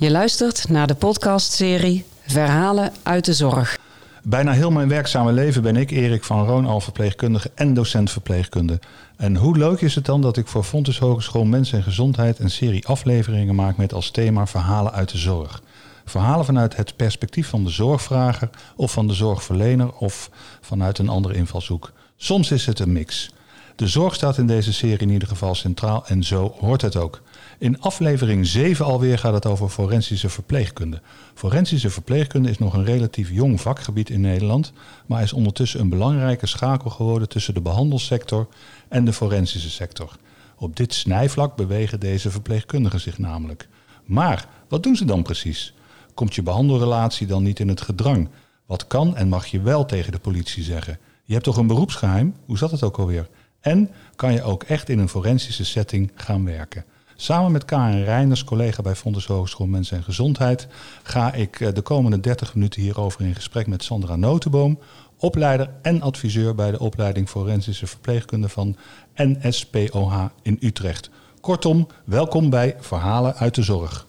Je luistert naar de podcastserie Verhalen uit de Zorg. Bijna heel mijn werkzame leven ben ik Erik van Roon al verpleegkundige en docent verpleegkunde. En hoe leuk is het dan dat ik voor Fontes Hogeschool Mens en Gezondheid een serie afleveringen maak met als thema Verhalen uit de Zorg. Verhalen vanuit het perspectief van de zorgvrager of van de zorgverlener of vanuit een andere invalshoek. Soms is het een mix. De zorg staat in deze serie in ieder geval centraal en zo hoort het ook. In aflevering 7 alweer gaat het over forensische verpleegkunde. Forensische verpleegkunde is nog een relatief jong vakgebied in Nederland, maar is ondertussen een belangrijke schakel geworden tussen de behandelsector en de forensische sector. Op dit snijvlak bewegen deze verpleegkundigen zich namelijk. Maar wat doen ze dan precies? Komt je behandelrelatie dan niet in het gedrang? Wat kan en mag je wel tegen de politie zeggen? Je hebt toch een beroepsgeheim? Hoe zat het ook alweer? En kan je ook echt in een forensische setting gaan werken? Samen met Karen Reiners, collega bij Fonds Hogeschool Mens en Gezondheid, ga ik eh, de komende 30 minuten hierover in gesprek met Sandra Notenboom, opleider en adviseur bij de opleiding Forensische Verpleegkunde van NSPOH in Utrecht. Kortom, welkom bij Verhalen uit de Zorg.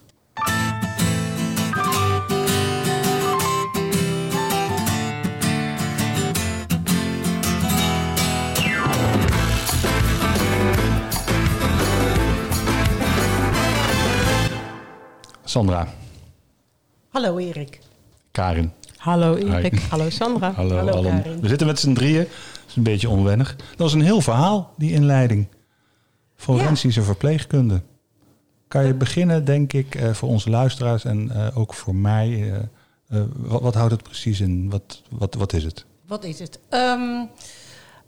Sandra. Hallo Erik. Karin. Hallo Erik. Hallo Sandra. Hallo, Hallo Karin. We zitten met z'n drieën. Dat is een beetje onwennig. Dat is een heel verhaal, die inleiding. Forensische verpleegkunde. Kan je beginnen, denk ik, eh, voor onze luisteraars en uh, ook voor mij. Uh, wat, wat, houdt het precies in? Wat, wat, wat is het? Wat is het? Um,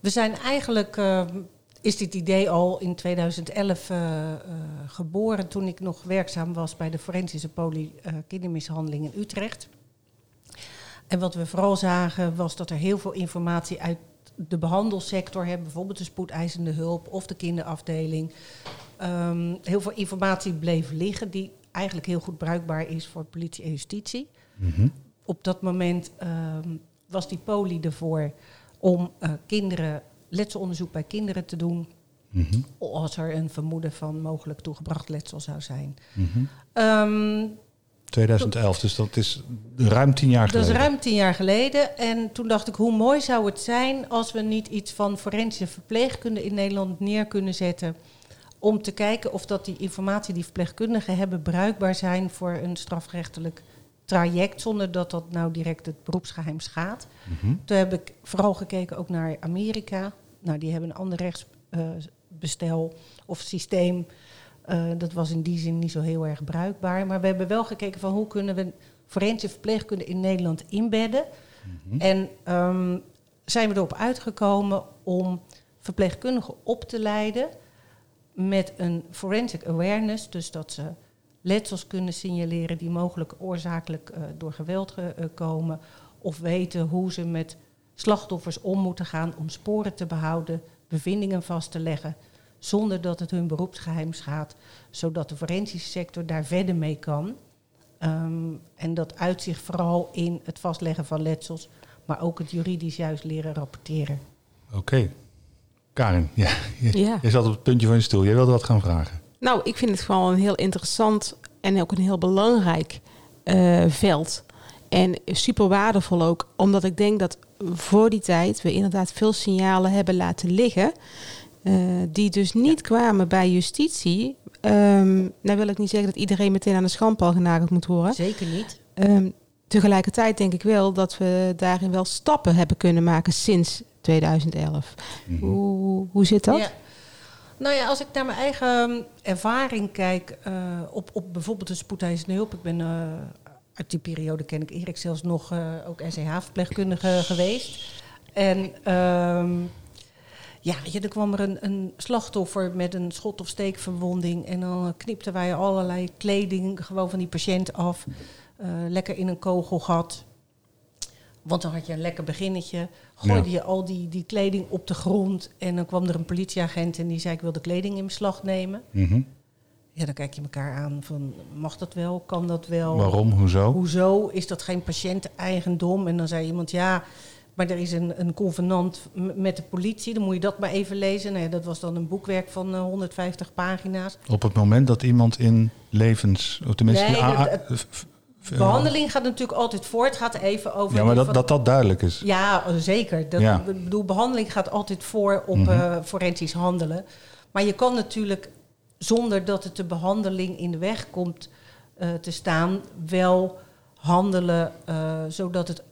we zijn eigenlijk is dit idee al in 2011 uh, uh, geboren toen ik nog werkzaam was bij de forensische poli uh, kindermishandeling in Utrecht. En wat we vooral zagen was dat er heel veel informatie uit de behandelsector hebben, bijvoorbeeld de spoedeisende hulp of de kinderafdeling. Um, heel veel informatie bleef liggen die eigenlijk heel goed bruikbaar is voor politie en justitie. Mm -hmm. Op dat moment um, was die poli ervoor om kinderen letselonderzoek bij kinderen te doen. Mm -hmm. Als er een vermoeden van mogelijk toegebracht letsel zou zijn. Mm -hmm. um, 2011, dus dat is ruim tien jaar geleden. Dat is ruim tien jaar geleden. En toen dacht ik, hoe mooi zou het zijn als we niet iets van forensische verpleegkunde in Nederland neer kunnen zetten. Om te kijken of dat die informatie die verpleegkundigen hebben bruikbaar zijn voor een strafrechtelijk traject, zonder dat dat nou direct het beroepsgeheim schaadt. Mm -hmm. Toen heb ik vooral gekeken ook naar Amerika. Nou, die hebben een ander rechtsbestel of systeem. Uh, dat was in die zin niet zo heel erg bruikbaar. Maar we hebben wel gekeken van hoe kunnen we forensische verpleegkunde in Nederland inbedden. Mm -hmm. En um, zijn we erop uitgekomen om verpleegkundigen op te leiden met een forensic awareness. Dus dat ze letsels kunnen signaleren die mogelijk oorzakelijk uh, door geweld uh, komen. Of weten hoe ze met slachtoffers om moeten gaan om sporen te behouden, bevindingen vast te leggen, zonder dat het hun beroepsgeheim schaadt, zodat de forensische sector daar verder mee kan. Um, en dat uitzicht vooral in het vastleggen van letsels, maar ook het juridisch juist leren rapporteren. Oké. Okay. Karin, ja, je, ja. je zat op het puntje van je stoel. Jij wilde wat gaan vragen. Nou, ik vind het gewoon een heel interessant en ook een heel belangrijk uh, veld. En super waardevol ook, omdat ik denk dat voor die tijd we inderdaad veel signalen hebben laten liggen. Uh, die dus niet kwamen bij justitie. Um, nou wil ik niet zeggen dat iedereen meteen aan de schandpaal genageld moet worden. Zeker niet. Um, tegelijkertijd denk ik wel dat we daarin wel stappen hebben kunnen maken sinds 2011. Mm -hmm. hoe, hoe zit dat? Ja. Nou ja, als ik naar mijn eigen ervaring kijk uh, op, op bijvoorbeeld de spoedeisende hulp. Ik ben uh, uit die periode ken ik Erik zelfs nog uh, ook SCH-verpleegkundige geweest. En um, ja, je, er kwam er een, een, slachtoffer met een schot- of steekverwonding. En dan knipten wij allerlei kleding gewoon van die patiënt af. Uh, lekker in een kogelgat. Want dan had je een lekker beginnetje. Gooide ja. je al die, die kleding op de grond. En dan kwam er een politieagent en die zei: Ik wil de kleding in beslag nemen. Mm -hmm. Ja, dan kijk je elkaar aan van, mag dat wel, kan dat wel? Waarom, hoezo? Hoezo, is dat geen patiënteigendom? En dan zei iemand, ja, Maar er is een, een convenant met de politie, dan moet je dat maar even lezen. Nou dat was dan een boekwerk van eh, 150 pagina's. Op het moment dat iemand in levens... Of tenminste... Nee, dat- f- f- De behandeling gaat natuurlijk altijd voor. Het gaat even over... Ja, maar dat van- dat, dat duidelijk is. Ja, eh, zeker. Dat, Ja. Ik bedoel, behandeling gaat altijd voor op Mhm. eh, forensisch handelen. Maar je kan natuurlijk, zonder dat het de behandeling in de weg komt eh, te staan, wel handelen eh, zodat het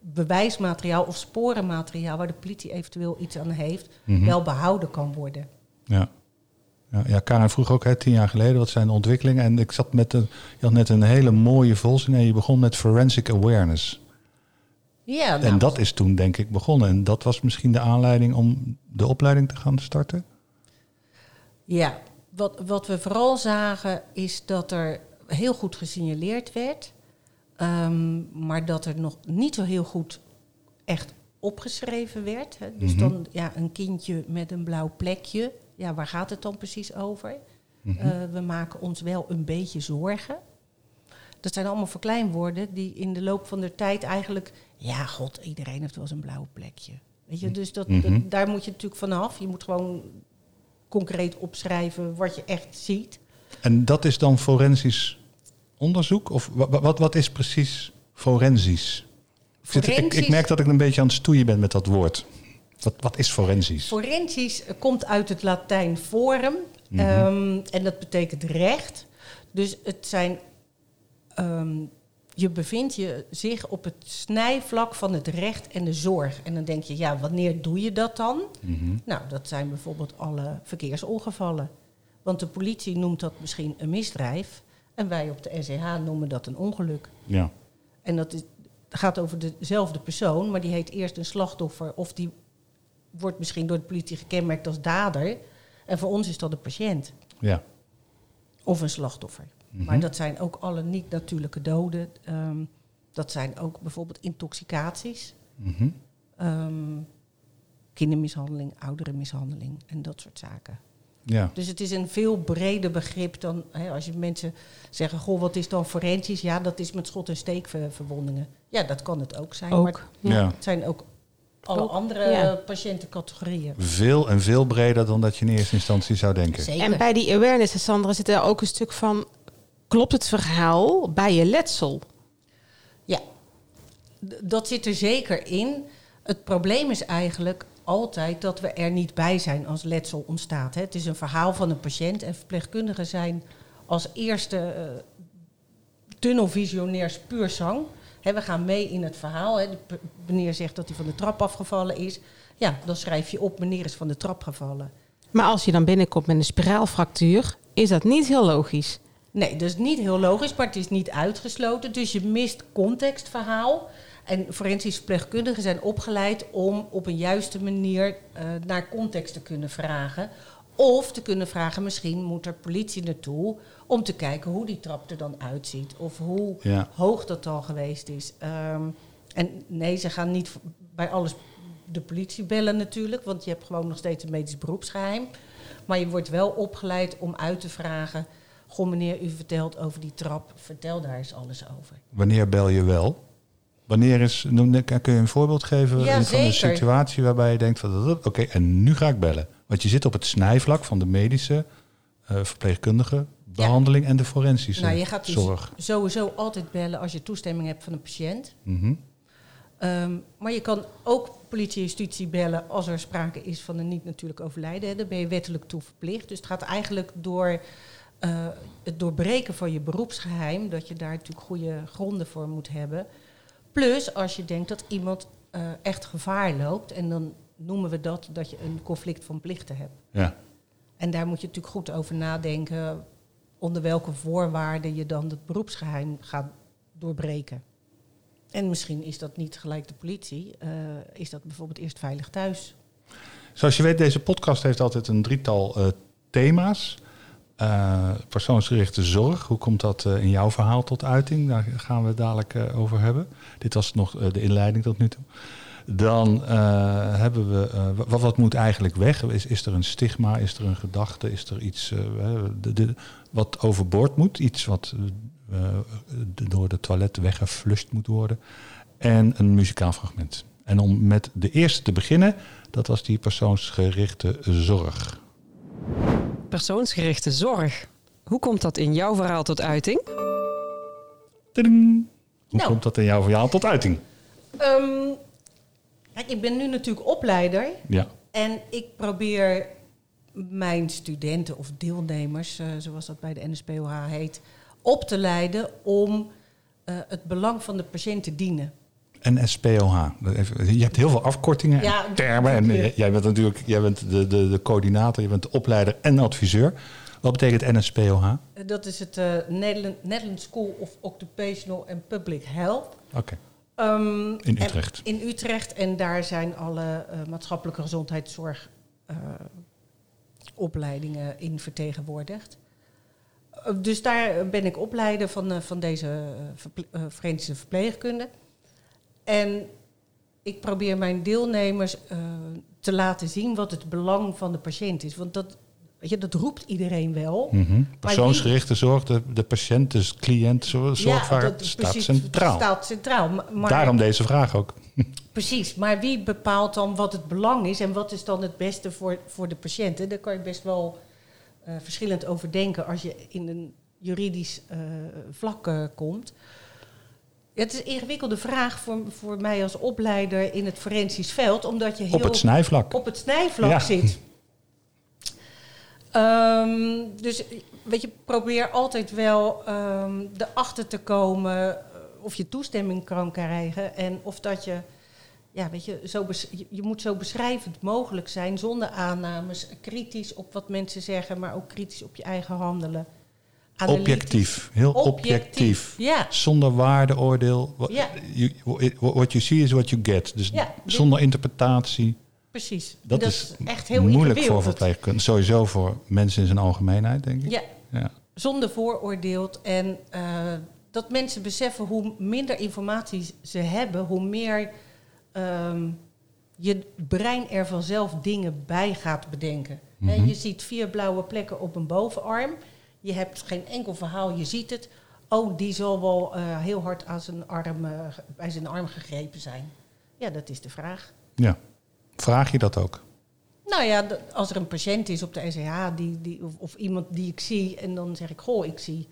bewijsmateriaal of sporenmateriaal waar de politie eventueel iets aan heeft, Mhm. wel behouden kan worden. Ja. Ja, ja, Karen vroeg ook hè, tien jaar geleden, wat zijn de ontwikkelingen? En ik zat met een, je had net een hele mooie volzin en je begon met forensic awareness. Ja, nou, En dat is toen denk ik begonnen. En dat was misschien de aanleiding om de opleiding te gaan starten? Ja, wat, wat we vooral zagen is dat er heel goed gesignaleerd werd, ehm, maar dat er nog niet zo heel goed echt opgeschreven werd. Hè. Dus Mhm. dan ja, een kindje met een blauw plekje, ja, waar gaat het dan precies over? Mhm. Eh, we maken ons wel een beetje zorgen. Dat zijn allemaal verkleinwoorden die in de loop van de tijd eigenlijk... Ja, god, iedereen heeft wel eens een blauw plekje. Weet je, dus dat, Mhm. dat- daar moet je natuurlijk vanaf. Je moet gewoon concreet opschrijven wat je echt ziet. En dat is dan forensisch onderzoek? Of wa- wa- wat, wat is precies forensisch? Ik, zit- ik, ik Forensisch- merk dat ik een beetje aan het stoeien ben met dat woord. Wat, wat is forensisch? Forensisch eh, komt uit het Latijn forum. Mhm. ehm, en dat betekent recht. Dus het zijn. ehm, je bevindt je zich op het snijvlak van het recht en de zorg. En dan denk je, ja, wanneer doe je dat dan? Mhm. Nou, dat zijn bijvoorbeeld alle verkeersongevallen. Want de politie noemt dat misschien een misdrijf. En wij op de SEH noemen dat een ongeluk. Ja. En dat is, gaat over dezelfde persoon, maar die heet eerst een slachtoffer. Of die wordt misschien door de politie gekenmerkt als dader. En voor ons is dat een patiënt ja. of een slachtoffer. Mhm. Maar dat zijn ook alle niet-natuurlijke doden. Ehm, dat zijn ook bijvoorbeeld intoxicaties. Mhm. ehm, kindermishandeling, ouderenmishandeling en dat soort zaken. ja. Dus het is een veel breder begrip dan hè, als je mensen zeggen: Goh, wat is dan forensisch? Ja, dat is met schot- en steekverwondingen. Ja, dat kan het ook zijn. Maar Ook. Ja. het zijn ook alle Ook, andere ja. patiëntencategorieën. Veel en veel breder dan dat je in eerste instantie zou denken. Zeker. En bij die awareness, Sandra, zit er ook een stuk van... Klopt het verhaal bij je letsel? Ja, dat zit er zeker in. Het probleem is eigenlijk altijd dat we er niet bij zijn als letsel ontstaat. Het is een verhaal van een patiënt en verpleegkundigen zijn als eerste eh, tunnelvisionairs puur zang. We gaan mee in het verhaal. De meneer zegt dat hij van de trap afgevallen is. Ja, dan schrijf je op, meneer is van de trap gevallen. Maar als je dan binnenkomt met een spiraalfractuur... is dat niet heel logisch. Nee, dat is niet heel logisch, maar het is niet uitgesloten. Dus je mist contextverhaal. En forensische verpleegkundigen zijn opgeleid om op een juiste manier eh, naar context te kunnen vragen. Of te kunnen vragen, misschien moet er politie naartoe om te kijken hoe die trap er dan uitziet. Of hoe Ja. hoog dat al geweest is. Ehm, en nee, ze gaan niet bij alles de politie bellen natuurlijk, want je hebt gewoon nog steeds een medisch beroepsgeheim. Maar je wordt wel opgeleid om uit te vragen. Goh, meneer, u vertelt over die trap. Vertel daar eens alles over. Wanneer bel je wel? Wanneer is, noem- kun je een voorbeeld geven Ja, van een situatie waarbij je denkt van oké, en nu ga ik bellen. Want je zit op het snijvlak van de medische, eh, verpleegkundige behandeling en de forensische nou, je gaat dus zorg. sowieso altijd bellen als je toestemming hebt van een patiënt. Mhm. Ehm, maar je kan ook politie en justitie bellen als er sprake is van een niet-natuurlijk overlijden. Hè. Daar ben je wettelijk toe verplicht. Dus het gaat eigenlijk door eh, het doorbreken van je beroepsgeheim, dat je daar natuurlijk goede gronden voor moet hebben. Plus als je denkt dat iemand eh, echt gevaar loopt, en dan noemen we dat dat je een conflict van plichten hebt. Ja. En daar moet je natuurlijk goed over nadenken onder welke voorwaarden je dan het beroepsgeheim gaat doorbreken. En misschien is dat niet gelijk de politie, eh, is dat bijvoorbeeld eerst veilig thuis. Zoals je weet, deze podcast heeft altijd een drietal thema's. Eh, persoonsgerichte zorg, hoe komt dat eh, in jouw verhaal tot uiting? Daar gaan we het dadelijk eh, over hebben. Dit was nog de inleiding tot nu toe. Dan hebben we, wat, moet eigenlijk weg? Is, is er een stigma, is er een gedachte, is er iets de, wat overboord moet? Iets wat door de toilet weggeflusht moet worden? En een muzikaal fragment. En om met de eerste te beginnen, dat was die persoonsgerichte zorg. Persoonsgerichte zorg. Hoe komt dat in jouw verhaal tot uiting? Tading! Hoe Nou. komt dat in jouw verhaal tot uiting? Ehm, kijk, ik ben nu natuurlijk opleider. Ja. En ik probeer mijn studenten of deelnemers, eh, zoals dat bij de NSPOH heet, op te leiden om eh, het belang van de patiënt te dienen. En SPOH. Dat even- Je hebt heel veel afkortingen en Ja, termen. En eh, jij bent natuurlijk jij bent de, de, de coördinator, je bent de opleider en adviseur. Wat betekent NSPOH? Dat is het eh Nederland, School of Occupational and Public Health. Oké. Ehm, In en- Utrecht. in Utrecht. En daar zijn alle eh, maatschappelijke gezondheidszorg eh, opleidingen in vertegenwoordigd. Dus daar ben ik opleider van, van deze verple- Verenigde verpleegkunde. En ik probeer mijn deelnemers eh, te laten zien wat het belang van de patiënt is. Want dat, weet je, dat roept iedereen wel. Mhm. Persoonsgerichte zorg, de, de patiënt, dus cliënt, zo- zorg waar dat staat precies, centraal. staat centraal. Maar, Daarom deze vraag ook. Precies, maar wie bepaalt dan wat het belang is en wat is dan het beste voor, voor de patiënten? Daar kan je best wel eh, verschillend over denken als je in een juridisch eh, vlak komt. Het is een ingewikkelde vraag voor, voor mij als opleider in het forensisch veld, omdat je heel Op het snijvlak. op het snijvlak Ja. zit. Ehm, dus weet je, probeer altijd wel ehm erachter te komen eh, of je toestemming kan krijgen en of dat je, ja, weet je, zo je moet zo beschrijvend mogelijk zijn zonder aannames, kritisch op wat mensen zeggen, maar ook kritisch op je eigen handelen. Objectief. Heel objectief. Ja, Zonder waardeoordeel. Ja. you, what you see is what you get. Dus Ja, zonder interpretatie. precies. Dat, Dat, is, echt heel moeilijk voor verpleegkundigen. Sowieso voor mensen in zijn algemeenheid, denk ik. Ja, Ja. zonder vooroordeeld. En eh, dat mensen beseffen hoe minder informatie ze hebben, hoe meer ehm, je brein er vanzelf dingen bij gaat bedenken. Mhm. je ziet vier blauwe plekken op een bovenarm. Je hebt geen enkel verhaal, je ziet het. Oh, die zal wel eh, heel hard aan zijn arm, eh, bij zijn arm gegrepen zijn. Ja, dat is de vraag. ja. Vraag je dat ook? Nou ja, als er een patiënt is op de SCH die, die, of, of iemand die ik zie en dan zeg ik, goh, ik zie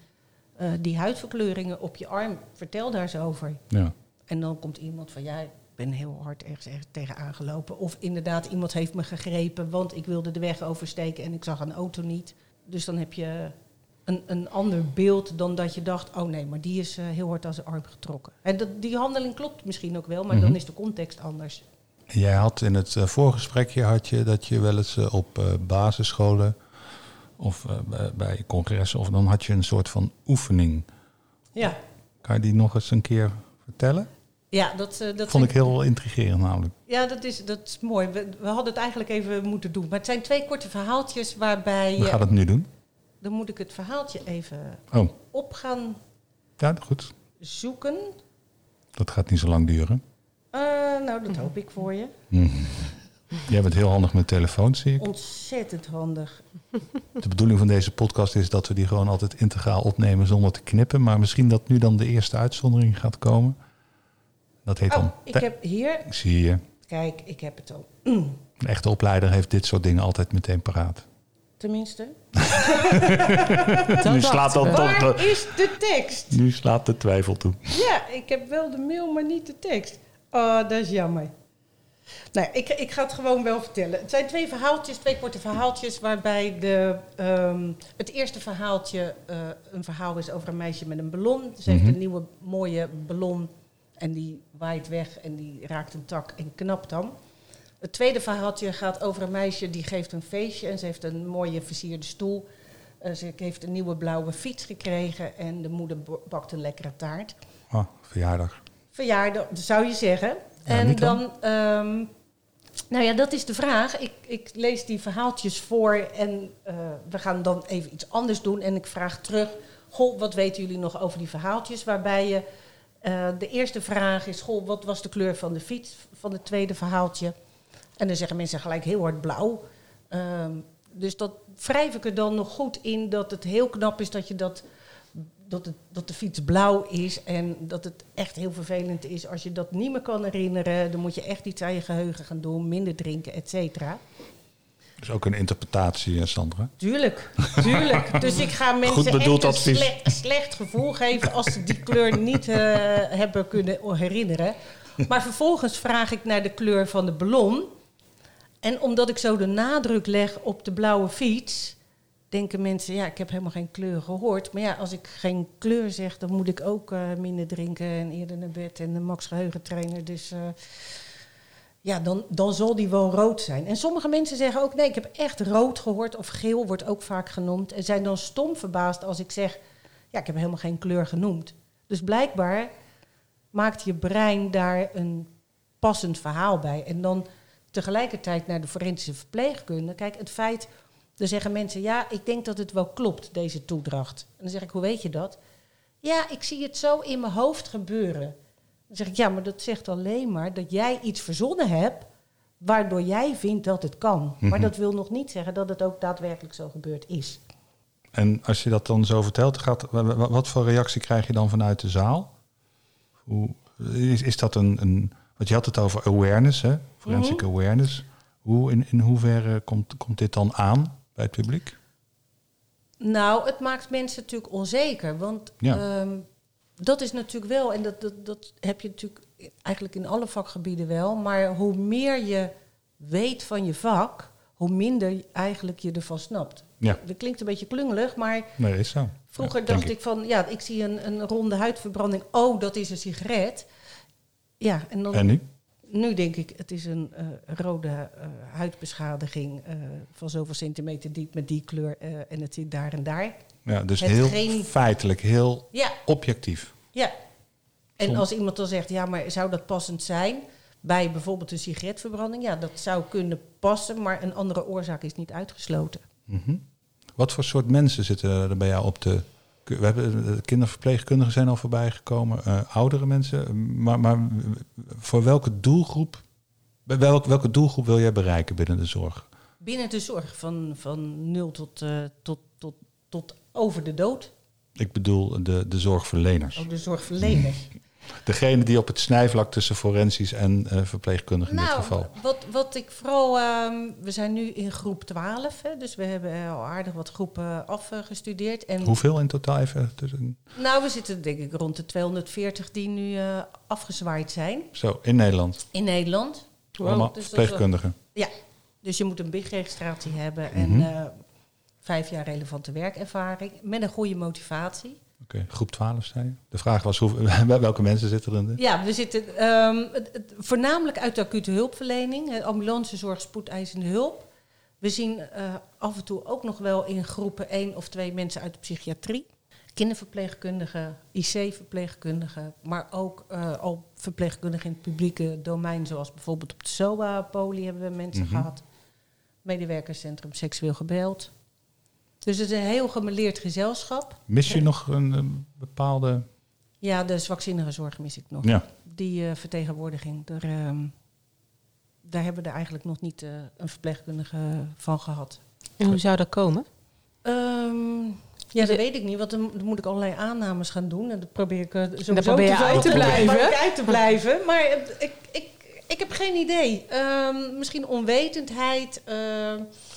eh, die huidverkleuringen op je arm, vertel daar eens over. Ja. En dan komt iemand van, ja, ik ben heel hard ergens, ergens tegen aangelopen. Of inderdaad, iemand heeft me gegrepen, want ik wilde de weg oversteken en ik zag een auto niet. Dus dan heb je een, een ander beeld dan dat je dacht, oh nee, maar die is eh, heel hard aan zijn arm getrokken. En dat, die handeling klopt misschien ook wel, maar Mhm. dan is de context anders. Jij had in het eh, voorgesprekje had je dat je wel eens eh, op eh, basisscholen of bij- congressen of dan had je een soort van oefening. Ja, Kan je die nog eens een keer vertellen? ja dat, eh, dat vond ik heel intrigerend namelijk. Ja, dat is, dat is mooi. We, we hadden het eigenlijk even moeten doen. Maar het zijn twee korte verhaaltjes waarbij We gaan het nu doen. Dan moet ik het verhaaltje even Oh, op gaan ja, goed. zoeken. Dat gaat niet zo lang duren. Eh, nou, dat hoop ik voor je. Hm. Jij bent heel handig met telefoons, zie ik. Ontzettend handig. De bedoeling van deze podcast is dat we die gewoon altijd integraal opnemen zonder te knippen. Maar misschien dat nu dan de eerste uitzondering gaat komen. Dat heet Oh, dan... ik heb hier... Zie je, Kijk, ik heb het al. een echte opleider heeft dit soort dingen altijd meteen paraat. Tenminste. nu slaat dan toch Waar de, is de tekst? nu slaat de twijfel toe. Ja, ik heb wel de mail, maar niet de tekst. Oh, dat is jammer. Nou, ik, ik ga het gewoon wel vertellen. Het zijn twee verhaaltjes, twee korte verhaaltjes, waarbij de, ehm, het eerste verhaaltje eh, een verhaal is over een meisje met een ballon. Ze heeft Mhm. een nieuwe mooie ballon en die waait weg en die raakt een tak en knapt dan. Het tweede verhaaltje gaat over een meisje die geeft een feestje en ze heeft een mooie versierde stoel. Eh, ze heeft een nieuwe blauwe fiets gekregen en de moeder bakt een lekkere taart Ah, verjaardag. verjaardag, zou je zeggen. Ja, en dan, ehm, nou ja, dat is de vraag. Ik, ik lees die verhaaltjes voor en eh, we gaan dan even iets anders doen. En ik vraag terug, goh, wat weten jullie nog over die verhaaltjes? Waarbij je, eh, de eerste vraag is, goh, wat was de kleur van de fiets van het tweede verhaaltje? En dan zeggen mensen gelijk heel hard blauw. Ehm, dus dat wrijf ik er dan nog goed in dat het heel knap is dat je dat dat, het, dat de fiets blauw is en dat het echt heel vervelend is. Als je dat niet meer kan herinneren, dan moet je echt iets aan je geheugen gaan doen, minder drinken, et cetera. Dus ook een interpretatie, eh, Sandra. Tuurlijk, tuurlijk. Dus ik ga mensen echt een advies. slecht, slecht gevoel geven als ze die kleur niet eh, hebben kunnen herinneren. Maar vervolgens vraag ik naar de kleur van de ballon. En omdat ik zo de nadruk leg op de blauwe fiets, denken mensen, ja, ik heb helemaal geen kleur gehoord. Maar ja, als ik geen kleur zeg, dan moet ik ook eh, minder drinken en eerder naar bed en de max geheugentrainer. Dus eh, ja, dan, dan zal die wel rood zijn. En sommige mensen zeggen ook, nee, ik heb echt rood gehoord of geel wordt ook vaak genoemd. En zijn dan stom verbaasd als ik zeg, ja, ik heb helemaal geen kleur genoemd. Dus blijkbaar maakt je brein daar een passend verhaal bij. En dan tegelijkertijd naar de forensische verpleegkunde. Kijk, het feit, dan zeggen mensen, ja, ik denk dat het wel klopt, deze toedracht. En dan zeg ik, hoe weet je dat? Ja, ik zie het zo in mijn hoofd gebeuren. Dan zeg ik, ja, maar dat zegt alleen maar dat jij iets verzonnen hebt, waardoor jij vindt dat het kan. Maar Mhm. dat wil nog niet zeggen dat het ook daadwerkelijk zo gebeurd is. En als je dat dan zo vertelt, gaat, wa- wa- wat voor reactie krijg je dan vanuit de zaal? Hoe, is, is dat een, een... Want je had het over awareness, hè? Forensic awareness. Hoe, in, in hoeverre komt, komt dit dan aan bij het publiek? Nou, het maakt mensen natuurlijk onzeker. Want Ja. ehm, dat is natuurlijk wel, en dat, dat, dat heb je natuurlijk eigenlijk in alle vakgebieden wel. Maar hoe meer je weet van je vak, hoe minder eigenlijk je ervan snapt. Ja, Dat klinkt een beetje klungelig, maar nee, is zo. vroeger Ja, dacht denk ik. van, ja, ik zie een, een ronde huidverbranding. Oh, dat is een sigaret. Ja, en dan En nu? nu denk ik, het is een eh, rode eh, huidbeschadiging eh, van zoveel centimeter diep met die kleur en het zit daar en daar. Ja, dus heel feitelijk, heel Ja, objectief. ja. En Som- als iemand dan zegt, ja, maar zou dat passend zijn bij bijvoorbeeld een sigaretverbranding? Ja, dat zou kunnen passen, maar een andere oorzaak is niet uitgesloten. Mhm. Wat voor soort mensen zitten er bij jou op de... We hebben de kinderverpleegkundigen zijn al voorbij gekomen, eh, oudere mensen. Maar, maar voor welke doelgroep, welk, welke doelgroep wil jij bereiken binnen de zorg? Binnen de zorg van, van nul tot, eh, tot, tot, tot over de dood. Ik bedoel de, de zorgverleners. Ook de zorgverleners. Degene die op het snijvlak tussen forensisch en eh verpleegkundig in dit Nou, geval. wat, wat ik vooral... ehm, we zijn nu in groep 12, hè, dus we hebben al aardig wat groepen afgestudeerd. En Hoeveel in totaal even? tussen- Nou, we zitten denk ik rond de 240 die nu eh, afgezwaaid zijn Zo, in Nederland. in Nederland. Allemaal Dus verpleegkundigen. Ja, dus je moet een BIG-registratie hebben en Mhm. eh, vijf jaar relevante werkervaring met een goede motivatie. Oké, groep 12 zei je. De vraag was hoe, welke mensen zitten er in? Ja, we zitten ehm, het, het- voornamelijk uit de acute hulpverlening, eh, ambulancezorg, spoedeisende hulp. We zien eh, af en toe ook nog wel in groepen één of twee mensen uit de psychiatrie. Kinderverpleegkundigen, IC-verpleegkundigen, maar ook eh, al verpleegkundigen in het publieke domein, zoals bijvoorbeeld op de SOA-poli hebben we mensen Mhm. gehad. Medewerkerscentrum seksueel geweld. Dus het is een heel gemeleerd gezelschap. Mis je nog een, een bepaalde... Ja, de zwakzinnige zorg mis ik nog. Ja, die eh, vertegenwoordiging, daar, ehm, daar hebben we er eigenlijk nog niet eh, een verpleegkundige van gehad. En hoe zou dat komen? Ehm, ja, dat weet ik niet, want dan, moet ik allerlei aannames gaan doen. En dat probeer ik uh, sowieso probeer je uit te zo blijven. probeer ik uit te blijven. Maar ik, ik, ik heb geen idee. Ehm, misschien onwetendheid,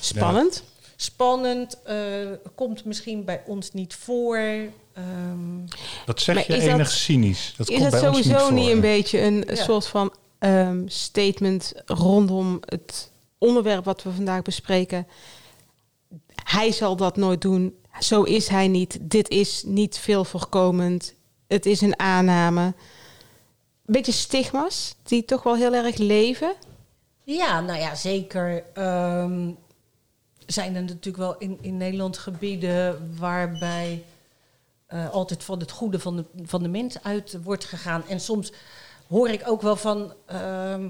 Spannend. Spannend, eh, komt misschien bij ons niet voor. Ehm, dat zeg Maar je dat- enig cynisch. Dat is komt het bij ons sowieso niet, niet, voor. een beetje een Ja. soort van ehm, statement rondom het onderwerp wat we vandaag bespreken? Hij zal dat nooit doen. Zo is hij niet. Dit is niet veel voorkomend. Het is een aanname. Beetje stigma's die toch wel heel erg leven. Ja, nou ja, zeker. Ehm, zijn er natuurlijk wel in, in Nederland gebieden waarbij eh, altijd van het goede van de, van de mens uit wordt gegaan. En soms hoor ik ook wel van. ehm,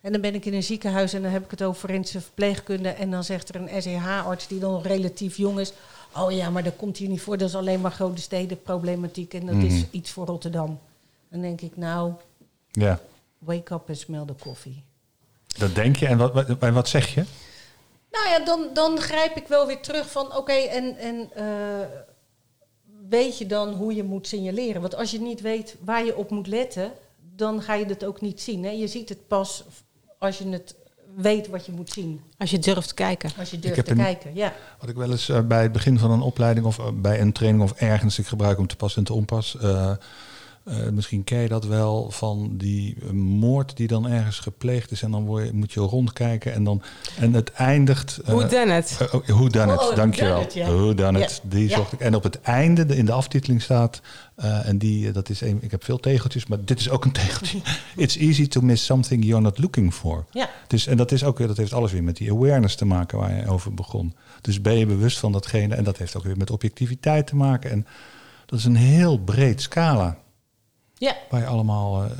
en dan ben ik in een ziekenhuis en dan heb ik het over forensische verpleegkunde. En dan zegt er een SEH-arts die dan nog relatief jong is. Oh ja, maar dat komt hier niet voor. Dat is alleen maar grote steden problematiek. En dat is Mhm. iets voor Rotterdam. Dan denk ik, nou, Ja, wake up en smell de koffie. dat denk je. En wat, wat, en wat zeg je? Nou ja, dan, dan grijp ik wel weer terug van oké, en, en eh, weet je dan hoe je moet signaleren. Want als je niet weet waar je op moet letten, dan ga je het ook niet zien. Hè? Je ziet het pas als je het weet wat je moet zien. Als je durft te kijken. Als je Ik durft heb te een- kijken, ja. Wat ik wel eens eh, bij het begin van een opleiding of eh, bij een training of ergens, ik gebruik hem te pas en te onpas. Eh, misschien ken je dat wel van die eh, moord die dan ergens gepleegd is en dan word je, moet je rondkijken en dan en het eindigt. eh, Hoe dan het? Hoe dan het, dankjewel. Hoe dan het, die Ja. zocht ik. En op het einde, de- in de aftiteling staat, eh, en die, dat is een, ik heb veel tegeltjes, maar dit is ook een tegeltje. It's easy to miss something you're not looking for. Ja, Dus, en dat, is ook weer, dat heeft alles weer met die awareness te maken waar je over begon. Dus ben je bewust van datgene en dat heeft ook weer met objectiviteit te maken. En dat is een heel breed scala ja. waar je allemaal, eh,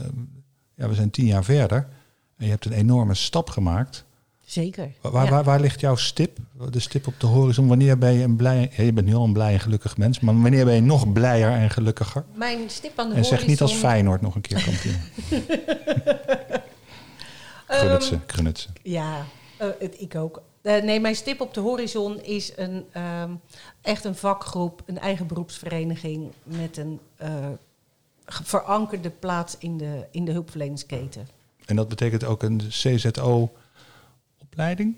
ja, we zijn tien jaar verder en je hebt een enorme stap gemaakt. zeker. Waar, waar, Ja. waar, waar ligt jouw stip? De stip op de horizon. Wanneer ben je een blij, ja, je bent nu al een blij en gelukkig mens, maar wanneer ben je nog blijer en gelukkiger? Mijn stip aan de En zeg niet als horizon- Feyenoord nog een keer kantine. Ehm, Krunitsen, krunitsen. Ja, eh, het, ik ook. Eh, nee, mijn stip op de horizon is een, ehm, echt een vakgroep, een eigen beroepsvereniging met een verankerde plaats in de, in de hulpverleningsketen. En dat betekent ook een CZO-opleiding,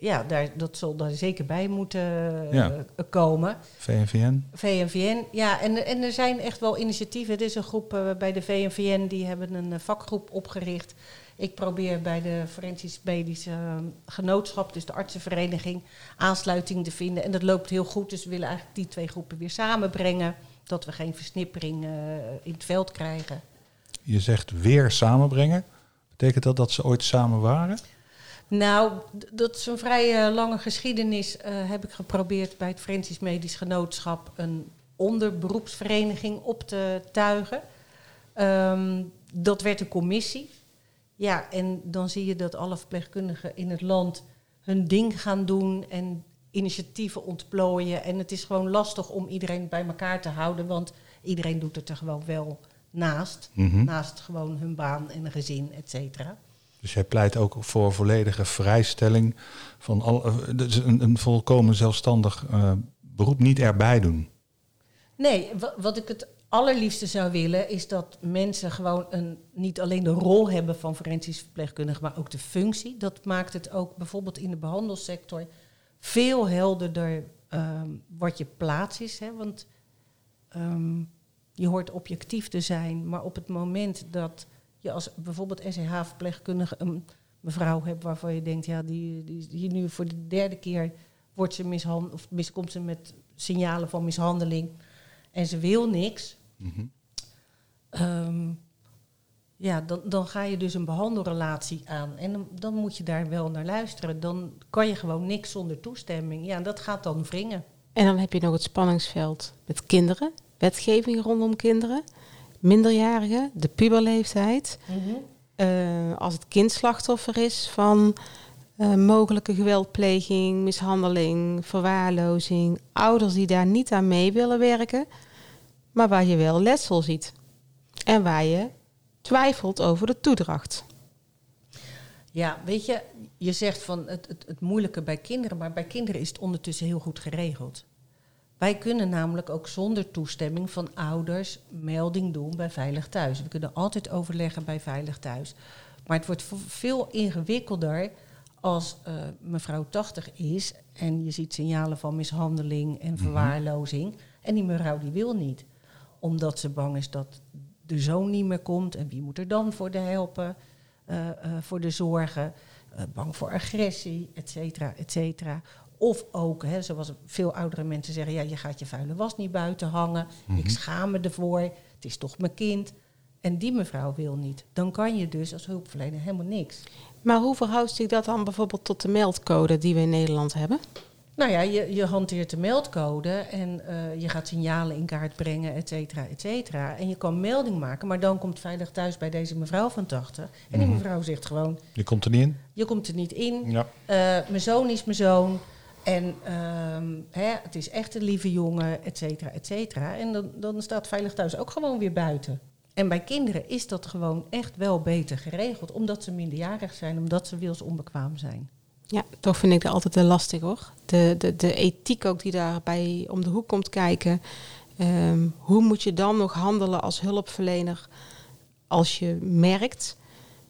ja, daar, dat zal daar zeker bij moeten eh, Ja. komen. VNVN. VNVN, ja, en, en er zijn echt wel initiatieven. Er is een groep eh, bij de VNVN, die hebben een eh, vakgroep opgericht. Ik probeer bij de Forensisch Medische Genootschap, dus de artsenvereniging, aansluiting te vinden. En dat loopt heel goed, dus we willen eigenlijk die twee groepen weer samenbrengen. Dat we geen versnippering eh, in het veld krijgen. Je zegt weer samenbrengen. Betekent dat dat ze ooit samen waren? Nou, dat is een vrij eh, lange geschiedenis. eh, heb ik geprobeerd bij het Forensisch Medisch Genootschap een onderberoepsvereniging op te tuigen. Ehm, dat werd een commissie. Ja, en dan zie je dat alle verpleegkundigen in het land hun ding gaan doen en initiatieven ontplooien. En het is gewoon lastig om iedereen bij elkaar te houden, want iedereen doet het er gewoon wel naast. Mhm. Naast gewoon hun baan en een gezin, et cetera. Dus jij pleit ook voor volledige vrijstelling van al, eh, dus een, een volkomen zelfstandig eh, beroep niet erbij doen. Nee, wa- wat ik het allerliefste zou willen is dat mensen gewoon een, niet alleen de rol hebben van forensisch verpleegkundige, maar ook de functie. Dat maakt het ook bijvoorbeeld in de behandelsector veel helderder ehm, wat je plaats is. Hè? Want ehm, je hoort objectief te zijn, maar op het moment dat je als bijvoorbeeld SCH-verpleegkundige een mevrouw hebt waarvan je denkt, ja, die, die, die nu voor de derde keer wordt ze mishandeld of mis, komt ze met signalen van mishandeling en ze wil niks. Mhm. Ehm, ja, dan, dan ga je dus een behandelrelatie aan. En dan, dan moet je daar wel naar luisteren. Dan kan je gewoon niks zonder toestemming. Ja, dat gaat dan wringen. En dan heb je nog het spanningsveld met kinderen, wetgeving rondom kinderen, minderjarigen, de puberleeftijd. Eh, als het kind slachtoffer is van eh, mogelijke geweldpleging, mishandeling, verwaarlozing, ouders die daar niet aan mee willen werken, maar waar je wel letsel ziet en waar je twijfelt over de toedracht. Ja, weet je, je zegt van het, het, het moeilijke bij kinderen, maar bij kinderen is het ondertussen heel goed geregeld. Wij kunnen namelijk ook zonder toestemming van ouders melding doen bij Veilig Thuis. We kunnen altijd overleggen bij Veilig Thuis. Maar het wordt veel ingewikkelder als eh, mevrouw 80 is en je ziet signalen van mishandeling en verwaarlozing. En die mevrouw die wil niet, omdat ze bang is dat de zoon niet meer komt. En wie moet er dan voor de helpen, eh, eh, voor de zorgen? Eh, bang voor agressie, et cetera, et cetera. Of ook, hè, zoals veel oudere mensen zeggen, ja, je gaat je vuile was niet buiten hangen. Ik schaam me ervoor. Het is toch mijn kind. En die mevrouw wil niet. Dan kan je dus als hulpverlener helemaal niks. Maar hoe verhoudt zich dat dan bijvoorbeeld tot de meldcode die we in Nederland hebben? Nou ja, je, je hanteert de meldcode en eh, je gaat signalen in kaart brengen, et cetera, et cetera. En je kan melding maken, maar dan komt veilig thuis bij deze mevrouw van 80. En die Mhm. mevrouw zegt gewoon, Je komt er niet in? je komt er niet in. Ja. Eh, mijn zoon is mijn zoon. En ehm, hè, het is echt een lieve jongen, et cetera, et cetera. En dan, dan staat Veilig Thuis ook gewoon weer buiten. En bij kinderen is dat gewoon echt wel beter geregeld. Omdat ze minderjarig zijn, omdat ze wilsonbekwaam zijn. Ja, toch vind ik dat altijd heel lastig hoor. De, de, de ethiek ook die daarbij om de hoek komt kijken. Ehm, hoe moet je dan nog handelen als hulpverlener als je merkt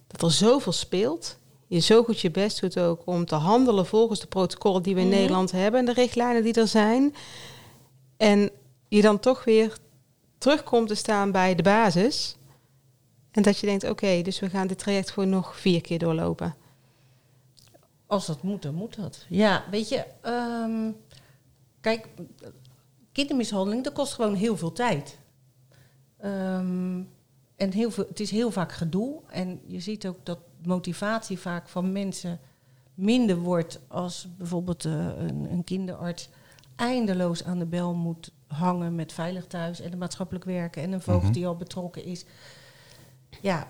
dat er zoveel speelt? Je zo goed je best doet ook om te handelen volgens de protocollen die we in Mhm. Nederland hebben en de richtlijnen die er zijn. En je dan toch weer terugkomt te staan bij de basis. En dat je denkt, oké, dus we gaan dit traject gewoon nog vier keer doorlopen. Als dat moet, dan moet dat. Ja, weet je, ehm, kijk, kindermishandeling, dat kost gewoon heel veel tijd. Ehm, en heel veel, het is heel vaak gedoe. En je ziet ook dat motivatie vaak van mensen minder wordt als bijvoorbeeld eh, een, een kinderarts eindeloos aan de bel moet hangen met veilig thuis en de maatschappelijk werken en een voogd Mhm. die al betrokken is. Ja,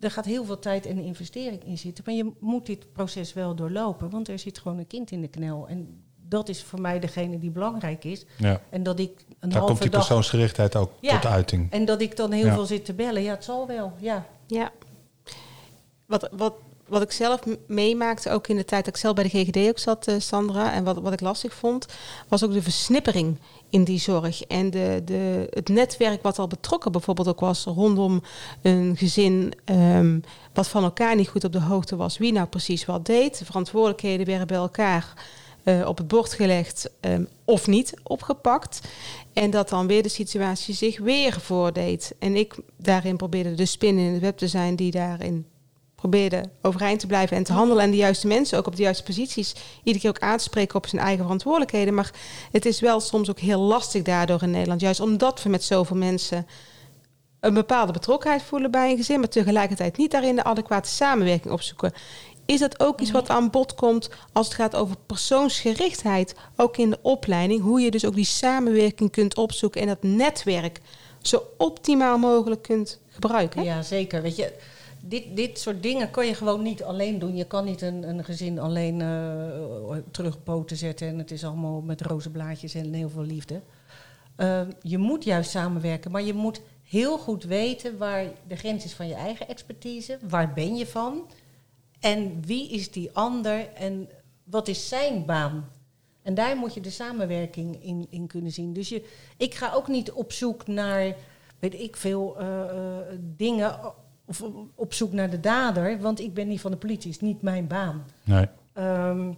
er gaat heel veel tijd en investering in zitten. Maar je moet dit proces wel doorlopen, want er zit gewoon een kind in de knel. En dat is voor mij degene die belangrijk is. Ja. En dat ik een Daar komt die dag... persoonsgerichtheid ook Ja. tot uiting. En dat ik dan heel Ja. veel zit te bellen. Ja, het zal wel. Ja. Ja. Wat, wat, wat ik zelf meemaakte, ook in de tijd dat ik zelf bij de GGD ook zat, eh, Sandra, en wat, wat ik lastig vond, was ook de versnippering in die zorg. En de, de, het netwerk wat al betrokken bijvoorbeeld ook was rondom een gezin, ehm, wat van elkaar niet goed op de hoogte was, wie nou precies wat deed. De verantwoordelijkheden werden bij elkaar eh, op het bord gelegd ehm, of niet opgepakt. En dat dan weer de situatie zich weer voordeed. En ik daarin probeerde de spin in het web te zijn die daarin probeerde overeind te blijven en te handelen. En de juiste mensen ook op de juiste posities iedere keer ook aan te spreken op zijn eigen verantwoordelijkheden. Maar het is wel soms ook heel lastig daardoor in Nederland. Juist omdat we met zoveel mensen een bepaalde betrokkenheid voelen bij een gezin, maar tegelijkertijd niet daarin de adequate samenwerking opzoeken. Is dat ook iets wat aan bod komt als het gaat over persoonsgerichtheid, ook in de opleiding? Hoe je dus ook die samenwerking kunt opzoeken en dat netwerk zo optimaal mogelijk kunt gebruiken? Ja, zeker. Weet je, dit, dit soort dingen kan je gewoon niet alleen doen. Je kan niet een, een gezin alleen eh terug poten zetten en het is allemaal met roze blaadjes en heel veel liefde. Eh, je moet juist samenwerken, maar je moet heel goed weten waar de grens is van je eigen expertise. Waar ben je van? En wie is die ander en wat is zijn baan? En daar moet je de samenwerking in, in kunnen zien. Dus je, ik ga ook niet op zoek naar, weet ik veel, eh, eh, dingen of op zoek naar de dader, want ik ben niet van de politie, het is niet mijn baan. Nee. Ehm,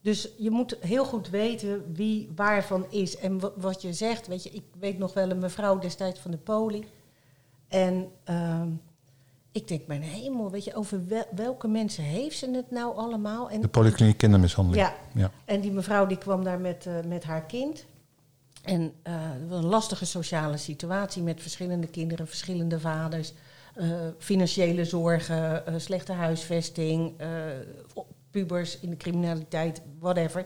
dus je moet heel goed weten wie waarvan is. En wa- wat je zegt, weet je, ik weet nog wel een mevrouw destijds van de poli. En ehm, ik denk, mijn hemel, weet je, over wel- welke mensen heeft ze het nou allemaal? En De polykliniek kindermishandeling. ja, Ja. en die mevrouw die kwam daar met, eh, met haar kind. En was een lastige sociale situatie met verschillende kinderen, verschillende vaders. Eh, financiële zorgen, eh, slechte huisvesting, eh, pubers in de criminaliteit, whatever.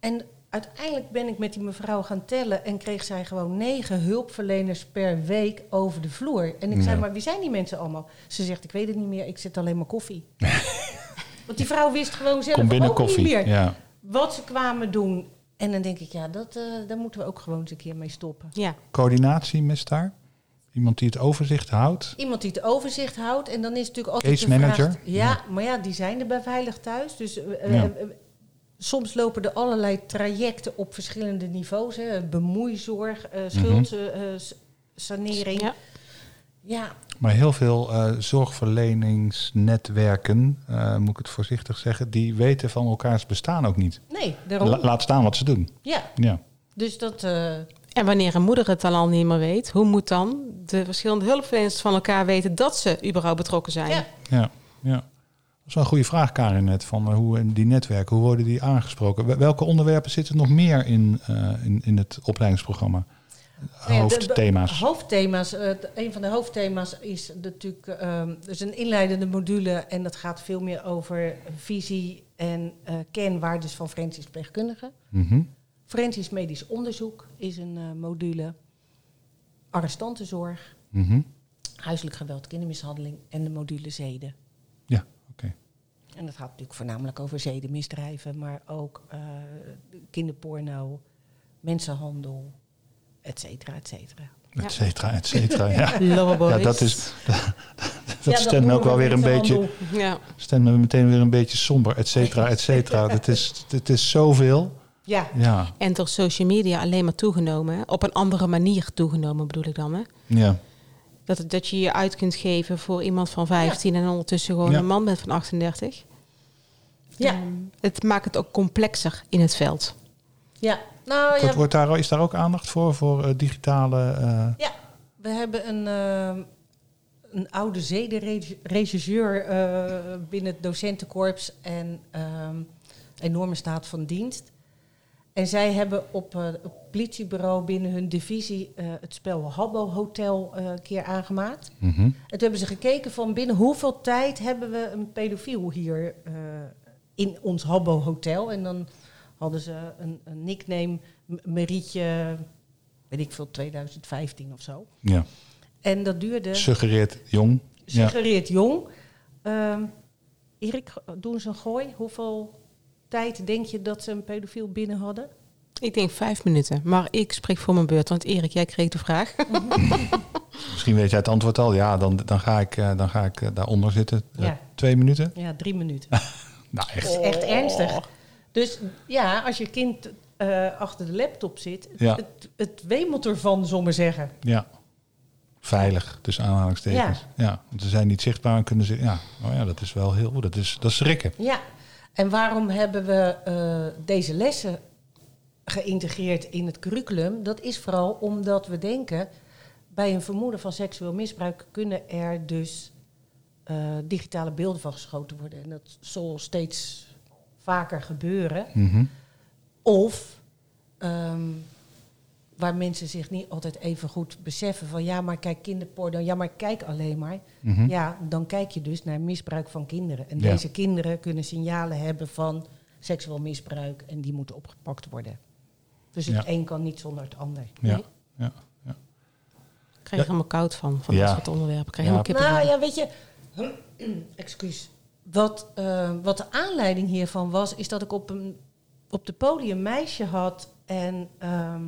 En uiteindelijk ben ik met die mevrouw gaan tellen en kreeg zij gewoon negen hulpverleners per week over de vloer. En ik zei, maar wie zijn die mensen allemaal? Ze zegt, ik weet het niet meer, ik zit alleen maar koffie. Want die vrouw wist gewoon zelf Kom binnen ook koffie. niet meer Ja. wat ze kwamen doen. En dan denk ik, ja, dat, eh, daar moeten we ook gewoon eens een keer mee stoppen. Ja. Coördinatie mist daar? Iemand die het overzicht houdt? Iemand die het overzicht houdt. En dan is het natuurlijk altijd Case de manager? vraag... Ja, maar ja, die zijn er bij Veilig Thuis. Dus eh, eh, Ja. eh, soms lopen er allerlei trajecten op verschillende niveaus. Hè. Bemoeizorg, eh schuldsanering. Ja. ja, Maar heel veel eh, zorgverleningsnetwerken, eh, moet ik het voorzichtig zeggen, die weten van elkaars bestaan ook niet. nee, daarom. La- laat staan wat ze doen. ja, Ja. dus dat... En wanneer een moeder het dan al niet meer weet, hoe moet dan de verschillende hulpverleners van elkaar weten dat ze überhaupt betrokken zijn? ja. Ja, ja. Dat is wel een goede vraag, Karin, net. Van eh, hoe die netwerken, hoe worden die aangesproken? Wel- Welke onderwerpen zitten nog meer in, eh, in, in het opleidingsprogramma? Nou ja, de- Hoofdthema's. de Hoofdthema's. eh, een van de hoofdthema's is natuurlijk ehm dus een inleidende module. En dat gaat veel meer over visie en eh kernwaardes van forensisch verpleegkundigen. Mhm. Forensisch medisch onderzoek is een eh, module. Arrestantenzorg, Mhm. huiselijk geweld, kindermishandeling en de module zeden. Ja, oké. En dat gaat natuurlijk voornamelijk over zedenmisdrijven, maar ook eh, kinderporno, mensenhandel, et cetera, et cetera. Et cetera, et cetera. Ja. Ja, dat is. dat Ja, stemt me ook wel weer een beetje. Ja. Stemt me meteen weer een beetje somber, et cetera, et cetera. Het is, het is zoveel. Ja, Ja, En door social media alleen maar toegenomen. Op een andere manier toegenomen bedoel ik dan. Hè? ja. Dat, dat je je uit kunt geven voor iemand van 15 en ondertussen gewoon Ja. een man bent van 38. ja, het maakt het ook complexer in het veld. ja. Nou ja, Wordt, wordt daar, is daar ook aandacht voor, voor eh, digitale... eh, Ja, we hebben een, eh, een oude zedenregisseur eh binnen het docentenkorps en ehm, enorme staat van dienst. En zij hebben op eh, het politiebureau binnen hun divisie eh, het spel Habbo Hotel eh, een keer aangemaakt. mhm. En toen hebben ze gekeken van binnen hoeveel tijd hebben we een pedofiel hier in ons Habbo Hotel. En dan hadden ze een, een nickname, M- Marietje, weet ik veel, 2015 of zo. ja. En dat duurde, Suggereert jong. Ja. suggereert jong. Ehm Erik, doen eens een gooi. Hoeveel tijd denk je dat ze een pedofiel binnen hadden? Ik denk vijf minuten. Maar ik spreek voor mijn beurt. Want Erik, jij kreeg de vraag. Misschien weet jij het antwoord al. Ja, dan, dan ga ik, eh, dan ga ik eh, daaronder zitten. Eh, Ja. Twee minuten? Ja, drie minuten. Nou, echt. Dat is echt ernstig. Dus ja, als je kind eh, achter de laptop zit, Ja. het, het wemelt ervan, zullen zeggen. Ja. Veilig, tussen aanhalingstekens. Ja. want ze zijn niet zichtbaar en kunnen ze... Ja, oh ja dat is wel heel... Dat is, dat is schrikken. Ja, en waarom hebben we eh, deze lessen geïntegreerd in het curriculum? Dat is vooral omdat we denken, bij een vermoeden van seksueel misbruik kunnen er dus eh, digitale beelden van geschoten worden. En dat zal steeds vaker gebeuren. Mhm. Of ehm, waar mensen zich niet altijd even goed beseffen van ja, maar kijk kinderporno, ja, maar kijk alleen maar. Mhm. Ja, dan kijk je dus naar misbruik van kinderen. En Ja. deze kinderen kunnen signalen hebben van seksueel misbruik en die moeten opgepakt worden. Dus het Ja. een kan niet zonder het ander. Ja. Nee. Ja. Ik krijg er helemaal koud van, van Ja. dat soort onderwerpen. Ik krijg Ja. helemaal kippenvel. Nou ja, weet je, excuus. Wat, eh, wat de aanleiding hiervan was, is dat ik op, een, op de podium een meisje had en ehm,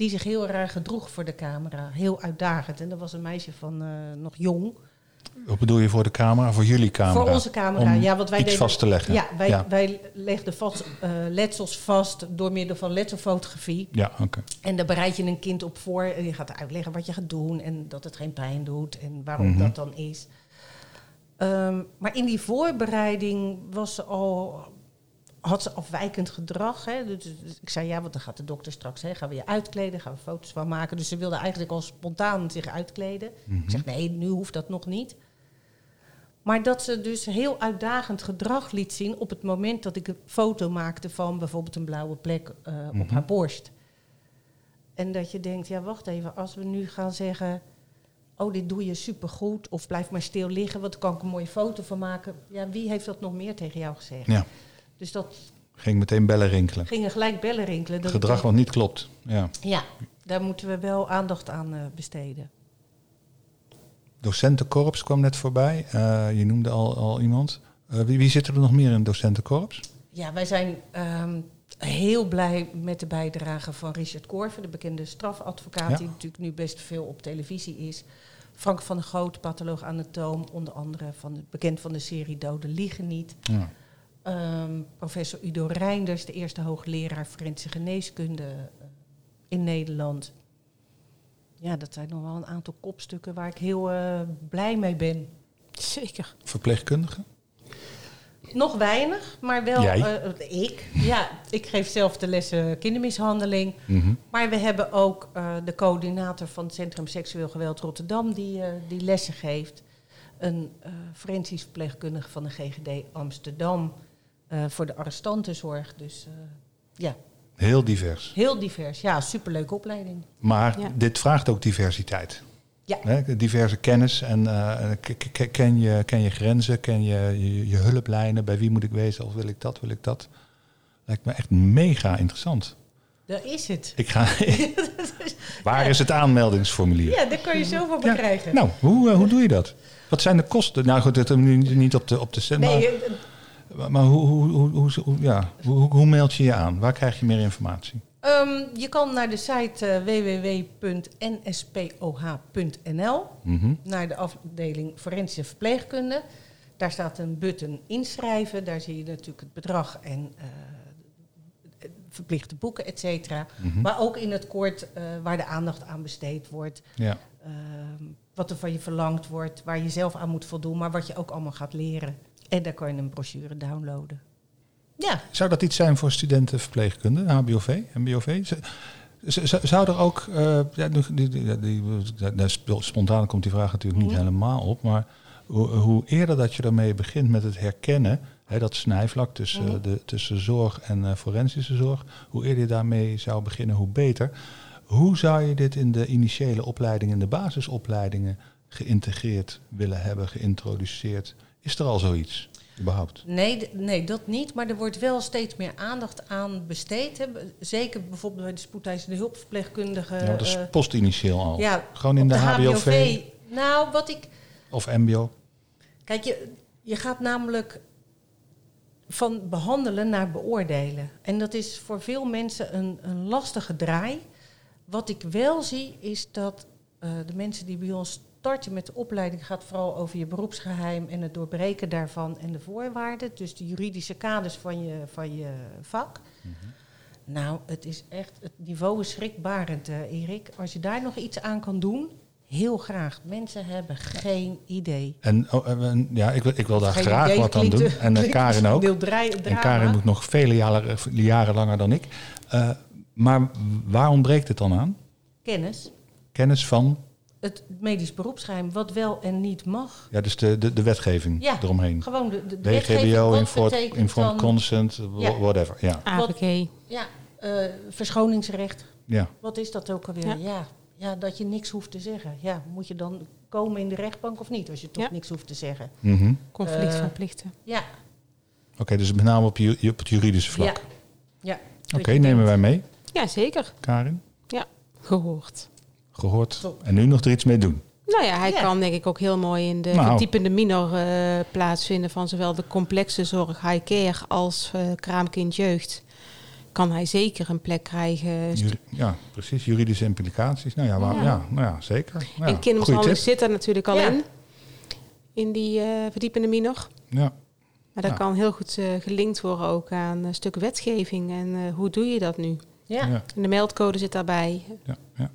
die zich heel raar gedroeg voor de camera. Heel uitdagend. En dat was een meisje van eh, nog jong. Wat bedoel je voor de camera? Voor jullie camera? Voor onze camera, Om ja, want wij iets deden- vast te leggen. Ja, wij, Ja, wij legden vast, eh, letsels vast door middel van letselfotografie. ja oké. En daar bereid je een kind op voor. En je gaat uitleggen wat je gaat doen en dat het geen pijn doet en waarom Mhm. dat dan is. Ehm, maar in die voorbereiding was ze al, had ze afwijkend gedrag. Hè? Dus, dus ik zei, ja, want dan gaat de dokter straks, hè, gaan we je uitkleden, gaan we foto's van maken. Dus ze wilde eigenlijk al spontaan zich uitkleden. Mhm. Ik zeg, nee, nu hoeft dat nog niet. Maar dat ze dus heel uitdagend gedrag liet zien op het moment dat ik een foto maakte van bijvoorbeeld een blauwe plek eh, op Mhm. haar borst. En dat je denkt, ja wacht even, als we nu gaan zeggen, oh dit doe je supergoed of blijf maar stil liggen, want dan kan ik een mooie foto van maken. Ja, wie heeft dat nog meer tegen jou gezegd? Ja, Dus dat ging meteen bellen rinkelen. gingen gelijk bellen rinkelen. Dat Gedrag wat niet klopt. Ja. Ja, daar moeten we wel aandacht aan eh, besteden. Docentenkorps kwam net voorbij. Eh, je noemde al, al iemand. Eh, wie, wie zit er nog meer in het docentenkorps? Ja, wij zijn ehm, heel blij met de bijdrage van Richard Korver, de bekende strafadvocaat, Ja. die natuurlijk nu best veel op televisie is. Frank van der Groot, patholoog anatoom, onder andere van de, bekend van de serie Doden liegen niet. Ja. Ehm, professor Udo Reinders, de eerste hoogleraar forensische geneeskunde eh, in Nederland. Ja, dat zijn nog wel een aantal kopstukken waar ik heel eh, blij mee ben. Zeker. Verpleegkundige? Nog weinig, maar wel Jij? eh, ik. Ja, ik geef zelf de lessen kindermishandeling. Mhm. Maar we hebben ook eh, de coördinator van het Centrum Seksueel Geweld Rotterdam die, eh, die lessen geeft. Een eh forensisch verpleegkundige van de GGD Amsterdam voor de arrestantenzorg. Dus eh, ja, Heel divers. heel divers. Ja, superleuke opleiding. Maar Ja. dit vraagt ook diversiteit. Ja. Hè, diverse kennis en eh, ken, je, ken je grenzen, ken je, je je hulplijnen, bij wie moet ik wezen of wil ik dat, wil ik dat. Lijkt me echt mega interessant. Daar is het. Ik ga, waar is het aanmeldingsformulier? Ja, daar kan je zoveel Ja. krijgen. Nou, hoe, eh, hoe doe je dat? Wat zijn de kosten? Nou goed, dat hebben we nu niet op de, op de cent, nee, maar, hoe, hoe, hoe, ja, hoe, meld je je aan? Waar krijg je meer informatie? ehm, je kan naar de site eh, www.nspoh.nl. Mhm. naar de afdeling forensische verpleegkunde. Daar staat een button inschrijven. Daar zie je natuurlijk het bedrag en eh, verplichte boeken, et cetera. Mhm. Maar ook in het kort eh, waar de aandacht aan besteed wordt. Ja. Ehm, wat er van je verlangd wordt, waar je zelf aan moet voldoen, maar wat je ook allemaal gaat leren. En daar kan je een brochure downloaden. Ja, Zou dat iets zijn voor studenten verpleegkunde, HBOV, MBOV? Z- Zou er ook, eh, ja, die, die, die, spontaan komt die vraag natuurlijk niet helemaal op, maar hoe, hoe eerder dat je ermee begint met het herkennen, hè, dat snijvlak tussen, Mhm. de, tussen zorg en eh, forensische zorg, hoe eerder je daarmee zou beginnen, hoe beter. Hoe zou je dit in de initiële opleidingen, in de basisopleidingen geïntegreerd willen hebben, geïntroduceerd? Is er al zoiets überhaupt? nee, nee, dat niet. Maar er wordt wel steeds meer aandacht aan besteed. Hè. Zeker bijvoorbeeld bij de spoedeisende hulpverpleegkundigen. Ja, dat is eh, postinitieel al. ja, Gewoon in op de, HBOV, Nou, wat ik. of MBO. Kijk, je, je gaat namelijk van behandelen naar beoordelen. En dat is voor veel mensen een, een lastige draai. Wat ik wel zie, is dat eh, de mensen die bij ons starten met de opleiding... gaat vooral over je beroepsgeheim en het doorbreken daarvan en de voorwaarden. Dus de juridische kaders van je, van je vak. Nou, het is echt, het niveau is schrikbarend, eh, Erik. Als je daar nog iets aan kan doen, heel graag. Mensen hebben geen idee. En, oh, en- en- ja, ik wil, ik wil daar Geen graag idee, wat aan doen. eh, En eh, klinkt Karin ook. En. Karin moet nog vele jaren, jaren langer dan ik. Eh, maar waar ontbreekt het dan aan? Kennis. Kennis van, Het medisch beroepsgeheim, wat wel en niet mag. ja, dus de, de, de wetgeving Ja, eromheen. Gewoon de, de, de wetgeving, WGBO, wat informed, consent, wha- Ja. whatever. Ja, AVG. Ja, eh, verschoningsrecht. ja. Wat is dat ook alweer? Ja. Ja. Ja, dat je niks hoeft te zeggen. Ja, moet je dan komen in de rechtbank of niet, als je toch Ja. niks hoeft te zeggen? Mhm. Conflict Eh, van plichten. Ja, Oké, dus met name op, ju- op het juridische vlak. ja. ja. Oké, nemen wij mee, Ja, zeker. Karin. Gehoord. Gehoord. Top. En nu nog er iets mee doen. Nou ja, hij Ja. kan denk ik ook heel mooi in de Nou. verdiepende minor eh, plaatsvinden van zowel de complexe zorg high care als eh kraamkind jeugd. Kan hij zeker een plek krijgen. Juri- ja, precies. Juridische implicaties. Nou ja, waar- ja. Ja. nou ja zeker. Ja, en kindermishandeling tip. zit er natuurlijk al Ja. in. In die eh, verdiepende minor. Ja. Maar dat Ja. kan heel goed gelinkt worden ook aan een stuk wetgeving. En eh, hoe doe je dat nu? Ja. Ja, En de meldcode zit daarbij. ja, ja,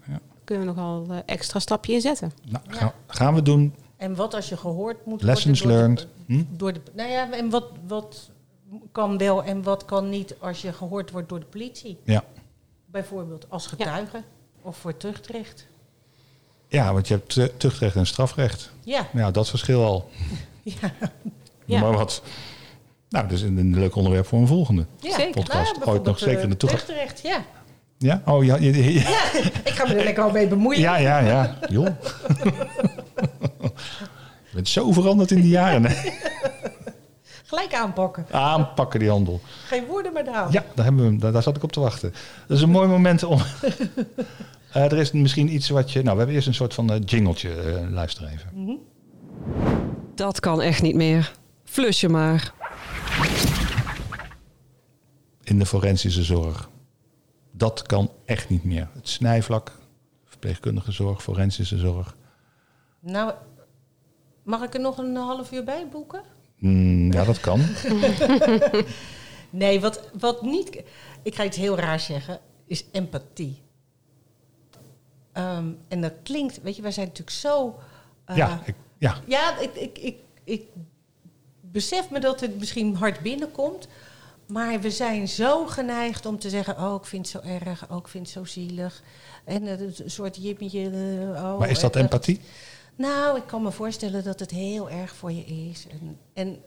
kunnen we nogal eh, extra stapje in zetten. Nou, Ja. gaan, gaan we doen. En wat als je gehoord moet Lessons worden door learned. De, Hm? door de, nou ja, en wat, wat kan wel en wat kan niet als je gehoord wordt door de politie? Ja. Bijvoorbeeld als getuige of voor terugrecht. ja, want je hebt tu- tuchtrecht en strafrecht. Ja, Ja, dat verschil al. ja. Ja. Maar wat? Nou, dus een, een leuk onderwerp voor een volgende. ja. Zeker. Podcast. Ooit bijvoorbeeld, nog zeker eh, gaan. Terugrecht, ja. Ja? Oh, ja. Ja, ja, Ik ga me er lekker al mee bemoeien. ja. ja, ja. Joh. Je bent zo veranderd in die jaren. hè? Gelijk aanpakken. Aanpakken die handel. Geen woorden met houden. Ja, daar, hebben we hem. Daar, daar zat ik op te wachten. Dat is een mooi moment om... Eh, er is misschien iets wat je... Nou, we hebben eerst een soort van eh, jingletje. eh, luister even. Mhm. Dat kan echt niet meer. Flus je maar. in de forensische zorg. Dat kan echt niet meer. Het snijvlak, verpleegkundige zorg, forensische zorg. Nou, mag ik er nog een half uur bij boeken? Mm, ja, dat kan. Nee, wat, wat niet... Ik ga iets heel raars zeggen. Is empathie. Ehm, en dat klinkt... Weet je, wij zijn natuurlijk zo... eh, ja, ik, ja, Ja, ik, ik, ik, ik besef me dat het misschien hard binnenkomt. Maar we zijn zo geneigd om te zeggen... oh, ik vind het zo erg, oh, ik vind het zo zielig. En een soort jippetje... oh, maar is dat en empathie? Nou, ik kan me voorstellen dat het heel erg voor je is. En, en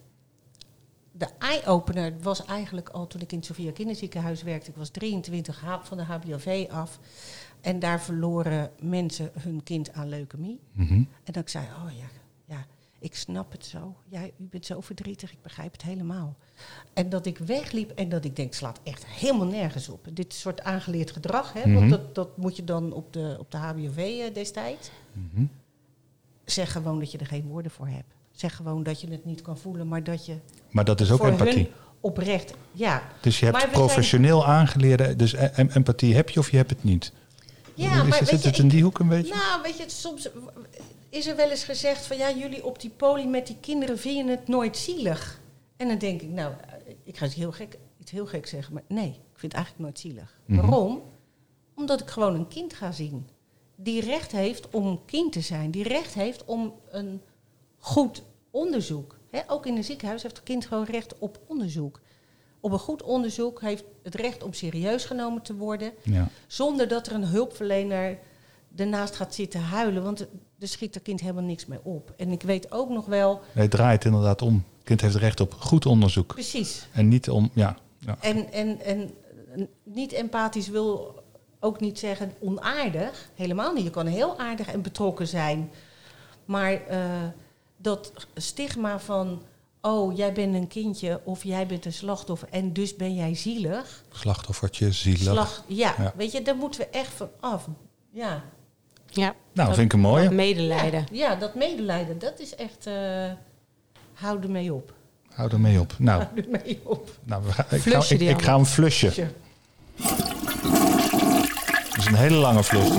de eye-opener was eigenlijk al toen ik in het Sophia Kinderziekenhuis werkte. Ik was 23 ha- van de HBOV af. En daar verloren mensen hun kind aan leukemie. Mhm. En dat ik zei, oh ja, ik snap het zo. Ja, u bent zo verdrietig, ik begrijp het helemaal. En dat ik wegliep en dat ik denk, het slaat echt helemaal nergens op. Dit soort aangeleerd gedrag, hè, Mhm. want dat, dat moet je dan op de, op de HBOV eh, destijds. Mhm. Zeg gewoon dat je er geen woorden voor hebt. Zeg gewoon dat je het niet kan voelen, maar dat je Maar dat is ook empathie. oprecht, ja. Dus je hebt Maar we zijn- professioneel aangeleerde... Dus e- em- empathie heb je of je hebt het niet? Ja, is, maar zit weet het je, in ik- die hoek een beetje? Nou, weet je, soms is er wel eens gezegd van ja, jullie op die poli met die kinderen vinden het nooit zielig. En dan denk ik, nou, ik ga iets heel gek, iets heel gek zeggen, maar nee, ik vind het eigenlijk nooit zielig. Mhm. Waarom? Omdat ik gewoon een kind ga zien. Die recht heeft om kind te zijn. Die recht heeft om een goed onderzoek. Ook in een ziekenhuis heeft het kind gewoon recht op onderzoek. Op een goed onderzoek heeft het recht om serieus genomen te worden. Ja. Zonder dat er een hulpverlener ernaast gaat zitten huilen. Want er schiet er kind helemaal niks mee op. En ik weet ook nog wel, Nee, draai het inderdaad om. Het kind heeft recht op goed onderzoek. precies. En niet om, ja. ja. En, en, en niet empathisch wil ook niet zeggen onaardig. Helemaal niet. Je kan heel aardig en betrokken zijn. Maar eh, dat stigma van... oh, jij bent een kindje of jij bent een slachtoffer... en dus ben jij zielig. Slachtoffertje, zielig. Ja, Ja. weet je, daar moeten we echt van af. Ja, Ja. nou, vind ik een mooie. Medelijden. ja, dat medelijden, dat is echt... eh hou ermee op. Hou er mee op. Nou, Hou ermee op. nou we gaan, ik, ga, Flusje ik, ik ga hem flushen. Het is een hele lange flus dit.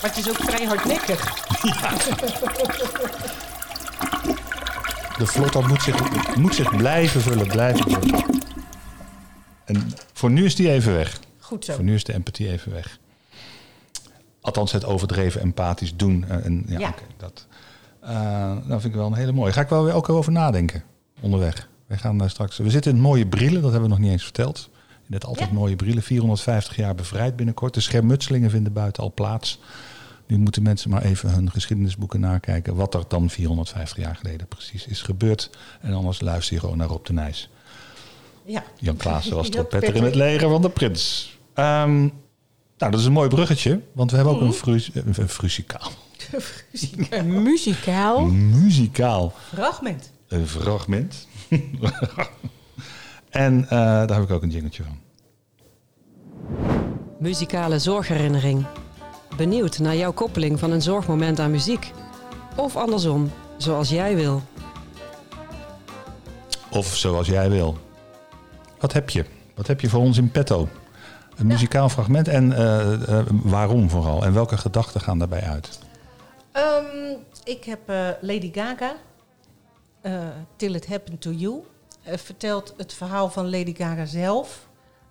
Maar het is ook vrij hardnekkig. De vlotter moet zich, moet zich blijven vullen, blijven vullen. En voor nu is die even weg. Goed zo. Voor nu is de empathie even weg. Althans, het overdreven empathisch doen. eh, En, ja, dat eh, dat vind ik wel een hele mooie. Ga ik wel weer ook over nadenken onderweg. We gaan daar straks. We zitten in mooie Brillen, dat hebben we nog niet eens verteld. In het altijd Ja. mooie Brillen, 450 jaar bevrijd binnenkort. De schermutselingen vinden buiten al plaats. Nu moeten mensen maar even hun geschiedenisboeken nakijken. Wat er dan 450 jaar geleden precies is gebeurd. En anders luister je gewoon naar Rob de Nijs. Ja. Jan Klaassen was trompetter in het leger van de prins. Ehm, nou, dat is een mooi bruggetje. Want we hebben ook een, fru een fruzikaal. Muzikaal. Muzikaal Fragment. een fragment. en eh, daar heb ik ook een jingeltje van. Muzikale zorgherinnering. Benieuwd naar jouw koppeling van een zorgmoment aan muziek? Of andersom, zoals jij wil. Of zoals jij wil. Wat heb je? Wat heb je voor ons in petto? Een muzikaal fragment en eh, eh, waarom vooral? En welke gedachten gaan daarbij uit? Ehm, ik heb eh, Lady Gaga, Till It Happened to You, vertelt het verhaal van Lady Gaga zelf.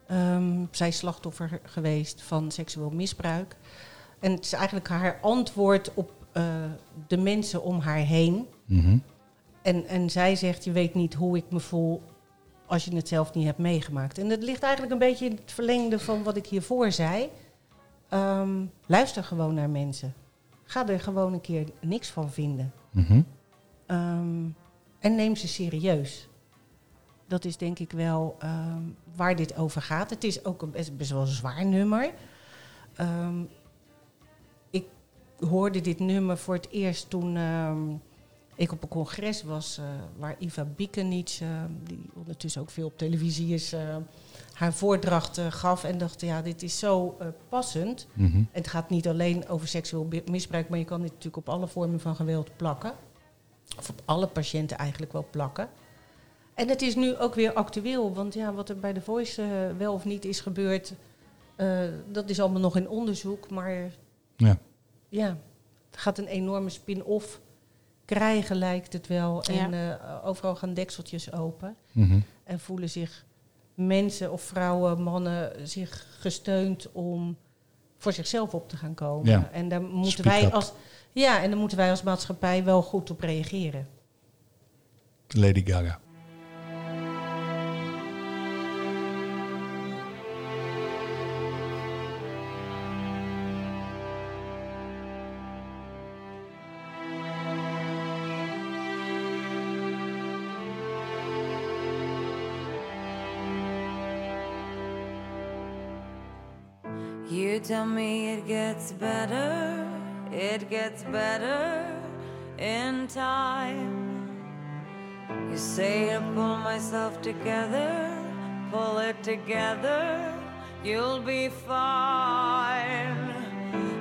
Ehm, zij is slachtoffer geweest van seksueel misbruik. En het is eigenlijk haar antwoord op de mensen om haar heen. Mhm. En, en zij zegt, je weet niet hoe ik me voel als je het zelf niet hebt meegemaakt. En dat ligt eigenlijk een beetje in het verlengde van wat ik hiervoor zei. Ehm, luister gewoon naar mensen. Ga er gewoon een keer niks van vinden. Mhm. Ehm, en neem ze serieus. Dat is denk ik wel ehm, waar dit over gaat. Het is ook een best, best wel een zwaar nummer. Ik hoorde dit nummer voor het eerst toen ik op een congres was... eh, waar Iva Bikenic, eh, die ondertussen ook veel op televisie is... eh, haar voordracht gaf en dacht, ja, dit is zo passend. En het gaat niet alleen over seksueel misbruik, maar je kan dit natuurlijk op alle vormen van geweld plakken. Of op alle patiënten eigenlijk wel plakken. En het is nu ook weer actueel, want ja, wat er bij The Voice wel of niet is gebeurd, dat is allemaal nog in onderzoek. Maar Ja. ja, het gaat een enorme spin-off krijgen, lijkt het wel. En eh, overal gaan dekseltjes open. Mhm. En voelen zich mensen of vrouwen, mannen zich gesteund om voor zichzelf op te gaan komen. Ja. En daar moeten Speak wij up. als ja, en daar moeten wij als maatschappij wel goed op reageren. Lady Gaga. You tell me it gets better, it gets better in time. You say to pull myself together, pull it together, you'll be fine.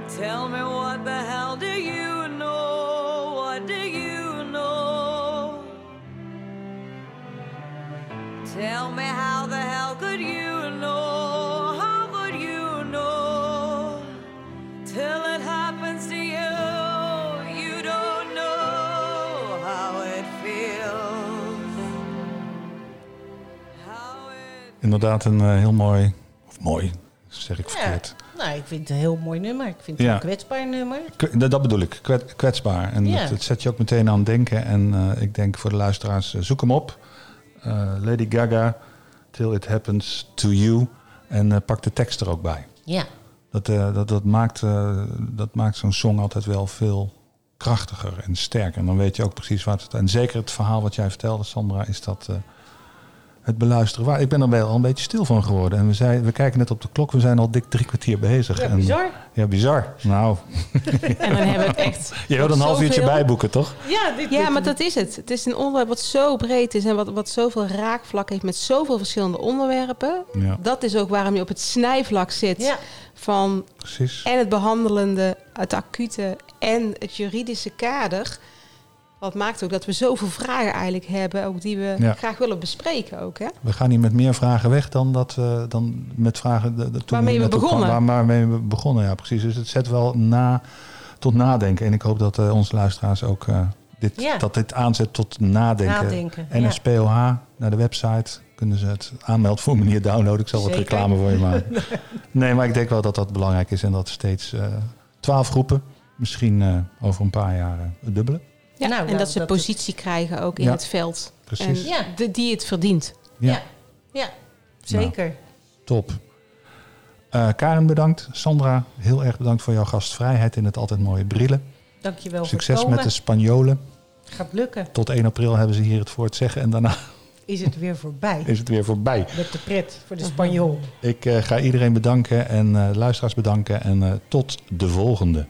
Tell me what the hell do you know? What do you know? Tell me how inderdaad een eh, heel mooi, of mooi, zeg ik Ja. verkeerd. Nou, ik vind het een heel mooi nummer. Ik vind het Ja. een kwetsbaar nummer. K- dat dat bedoel ik, kwet- kwetsbaar. En Ja. het zet je ook meteen aan het denken. En eh, ik denk voor de luisteraars, eh, zoek hem op. Lady Gaga, Till It Happens To You. En pak de tekst er ook bij. Ja. Dat, dat, dat maakt, dat maakt zo'n song altijd wel veel krachtiger en sterker. En dan weet je ook precies wat het... En zeker het verhaal wat jij vertelde, Sandra, is dat het beluisteren waar. Ik ben er wel een beetje stil van geworden. En we, zei, we kijken net op de klok, we zijn al dik drie kwartier bezig. Ja, En- bizar. ja, bizar. Nou, En dan hebben we het echt. je wilt een half uurtje bijboeken, toch? Ja, dit, Ja, dit- maar dat is het. Het is een onderwerp wat zo breed is en wat, wat zoveel raakvlak heeft met zoveel verschillende onderwerpen. Ja, Dat is ook waarom je op het snijvlak zit Ja, van precies. en het behandelende, het acute en het juridische kader. Wat maakt ook dat we zoveel vragen eigenlijk hebben, ook die we Ja. graag willen bespreken ook. Hè? We gaan niet met meer vragen weg dan, dat, we dan met vragen... De, de, toen Waarmee we begonnen. kwam- Waar, waarmee we begonnen, ja, precies. Dus het zet wel na, tot nadenken. En ik hoop dat eh, onze luisteraars ook eh, dit, Ja. dat dit aanzet tot nadenken. nadenken. ja. NSPOH, naar de website kunnen ze het aanmeldformulier downloaden. Ik zal wat reclame voor je maken. nee, maar ik denk wel dat dat belangrijk is en dat steeds eh, twaalf groepen, misschien over een paar jaar het dubbele. Ja, Nou, en nou, dat ze dat positie krijgen ook in Ja. het veld. Precies. En Ja. de, die het verdient. Ja, Ja. Ja, zeker. top. Eh, Karen bedankt. Sandra, heel erg bedankt voor jouw gastvrijheid in het altijd mooie brillen. Dankjewel voor Succes met de Spanjolen. Gaat lukken. Tot 1 april hebben ze hier het voor het zeggen en daarna Is het weer voorbij. is het weer voorbij. Met de pret voor de Spanjool. Ik eh, ga iedereen bedanken en eh, luisteraars bedanken en eh, tot de volgende.